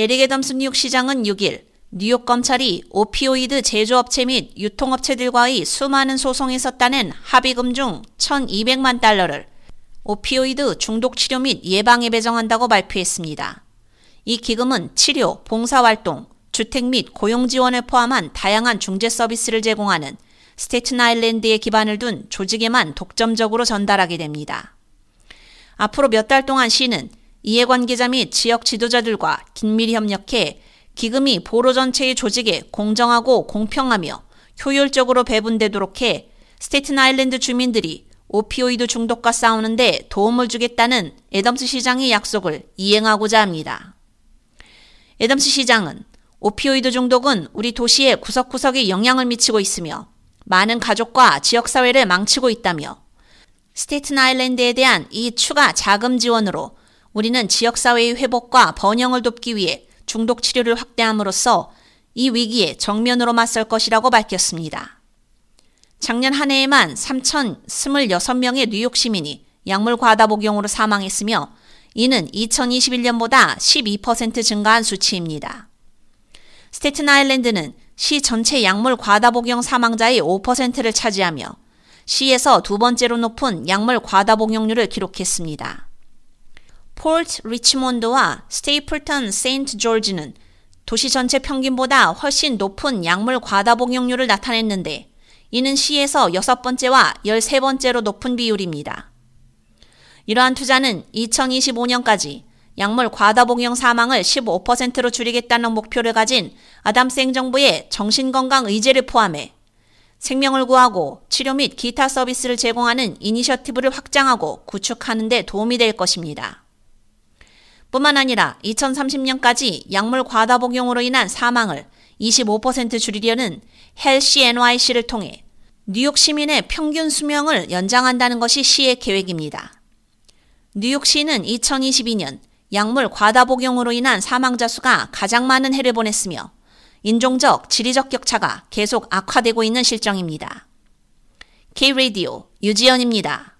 에릭 애덤스 뉴욕 시장은 6일 뉴욕 검찰이 오피오이드 제조업체 및 유통업체들과의 수많은 소송에서 따낸 합의금 중 1,200만 달러를 오피오이드 중독 치료 및 예방에 배정한다고 발표했습니다. 이 기금은 치료, 봉사활동, 주택 및 고용 지원을 포함한 다양한 중재 서비스를 제공하는 스테튼 아일랜드에 기반을 둔 조직에만 독점적으로 전달하게 됩니다. 앞으로 몇 달 동안 시는 이해관계자 및 지역 지도자들과 긴밀히 협력해 기금이 보로 전체의 조직에 공정하고 공평하며 효율적으로 배분되도록 해 스테튼 아일랜드 주민들이 오피오이드 중독과 싸우는데 도움을 주겠다는 애덤스 시장의 약속을 이행하고자 합니다. 애덤스 시장은 오피오이드 중독은 우리 도시의 구석구석에 영향을 미치고 있으며 많은 가족과 지역사회를 망치고 있다며 스테튼 아일랜드에 대한 이 추가 자금 지원으로 우리는 지역사회의 회복과 번영을 돕기 위해 중독 치료를 확대함으로써 이 위기에 정면으로 맞설 것이라고 밝혔습니다. 작년 한 해에만 3,026명의 뉴욕 시민이 약물 과다 복용으로 사망했으며 이는 2021년보다 12% 증가한 수치입니다. 스테튼 아일랜드는 시 전체 약물 과다 복용 사망자의 5%를 차지하며 시에서 두 번째로 높은 약물 과다 복용률을 기록했습니다. 폴트 리치몬드와 스테이플턴 세인트 조지는 도시 전체 평균보다 훨씬 높은 약물 과다 복용률을 나타냈는데 이는 시에서 여섯 번째와 열세 번째로 높은 비율입니다. 이러한 투자는 2025년까지 약물 과다 복용 사망을 15%로 줄이겠다는 목표를 가진 아담스 행정부의 정신건강 의제를 포함해 생명을 구하고 치료 및 기타 서비스를 제공하는 이니셔티브를 확장하고 구축하는 데 도움이 될 것입니다. 뿐만 아니라 2030년까지 약물 과다 복용으로 인한 사망을 25% 줄이려는 헬시 NYC를 통해 뉴욕 시민의 평균 수명을 연장한다는 것이 시의 계획입니다. 뉴욕시는 2022년 약물 과다 복용으로 인한 사망자 수가 가장 많은 해를 보냈으며 인종적, 지리적 격차가 계속 악화되고 있는 실정입니다. K-Radio 유지연입니다.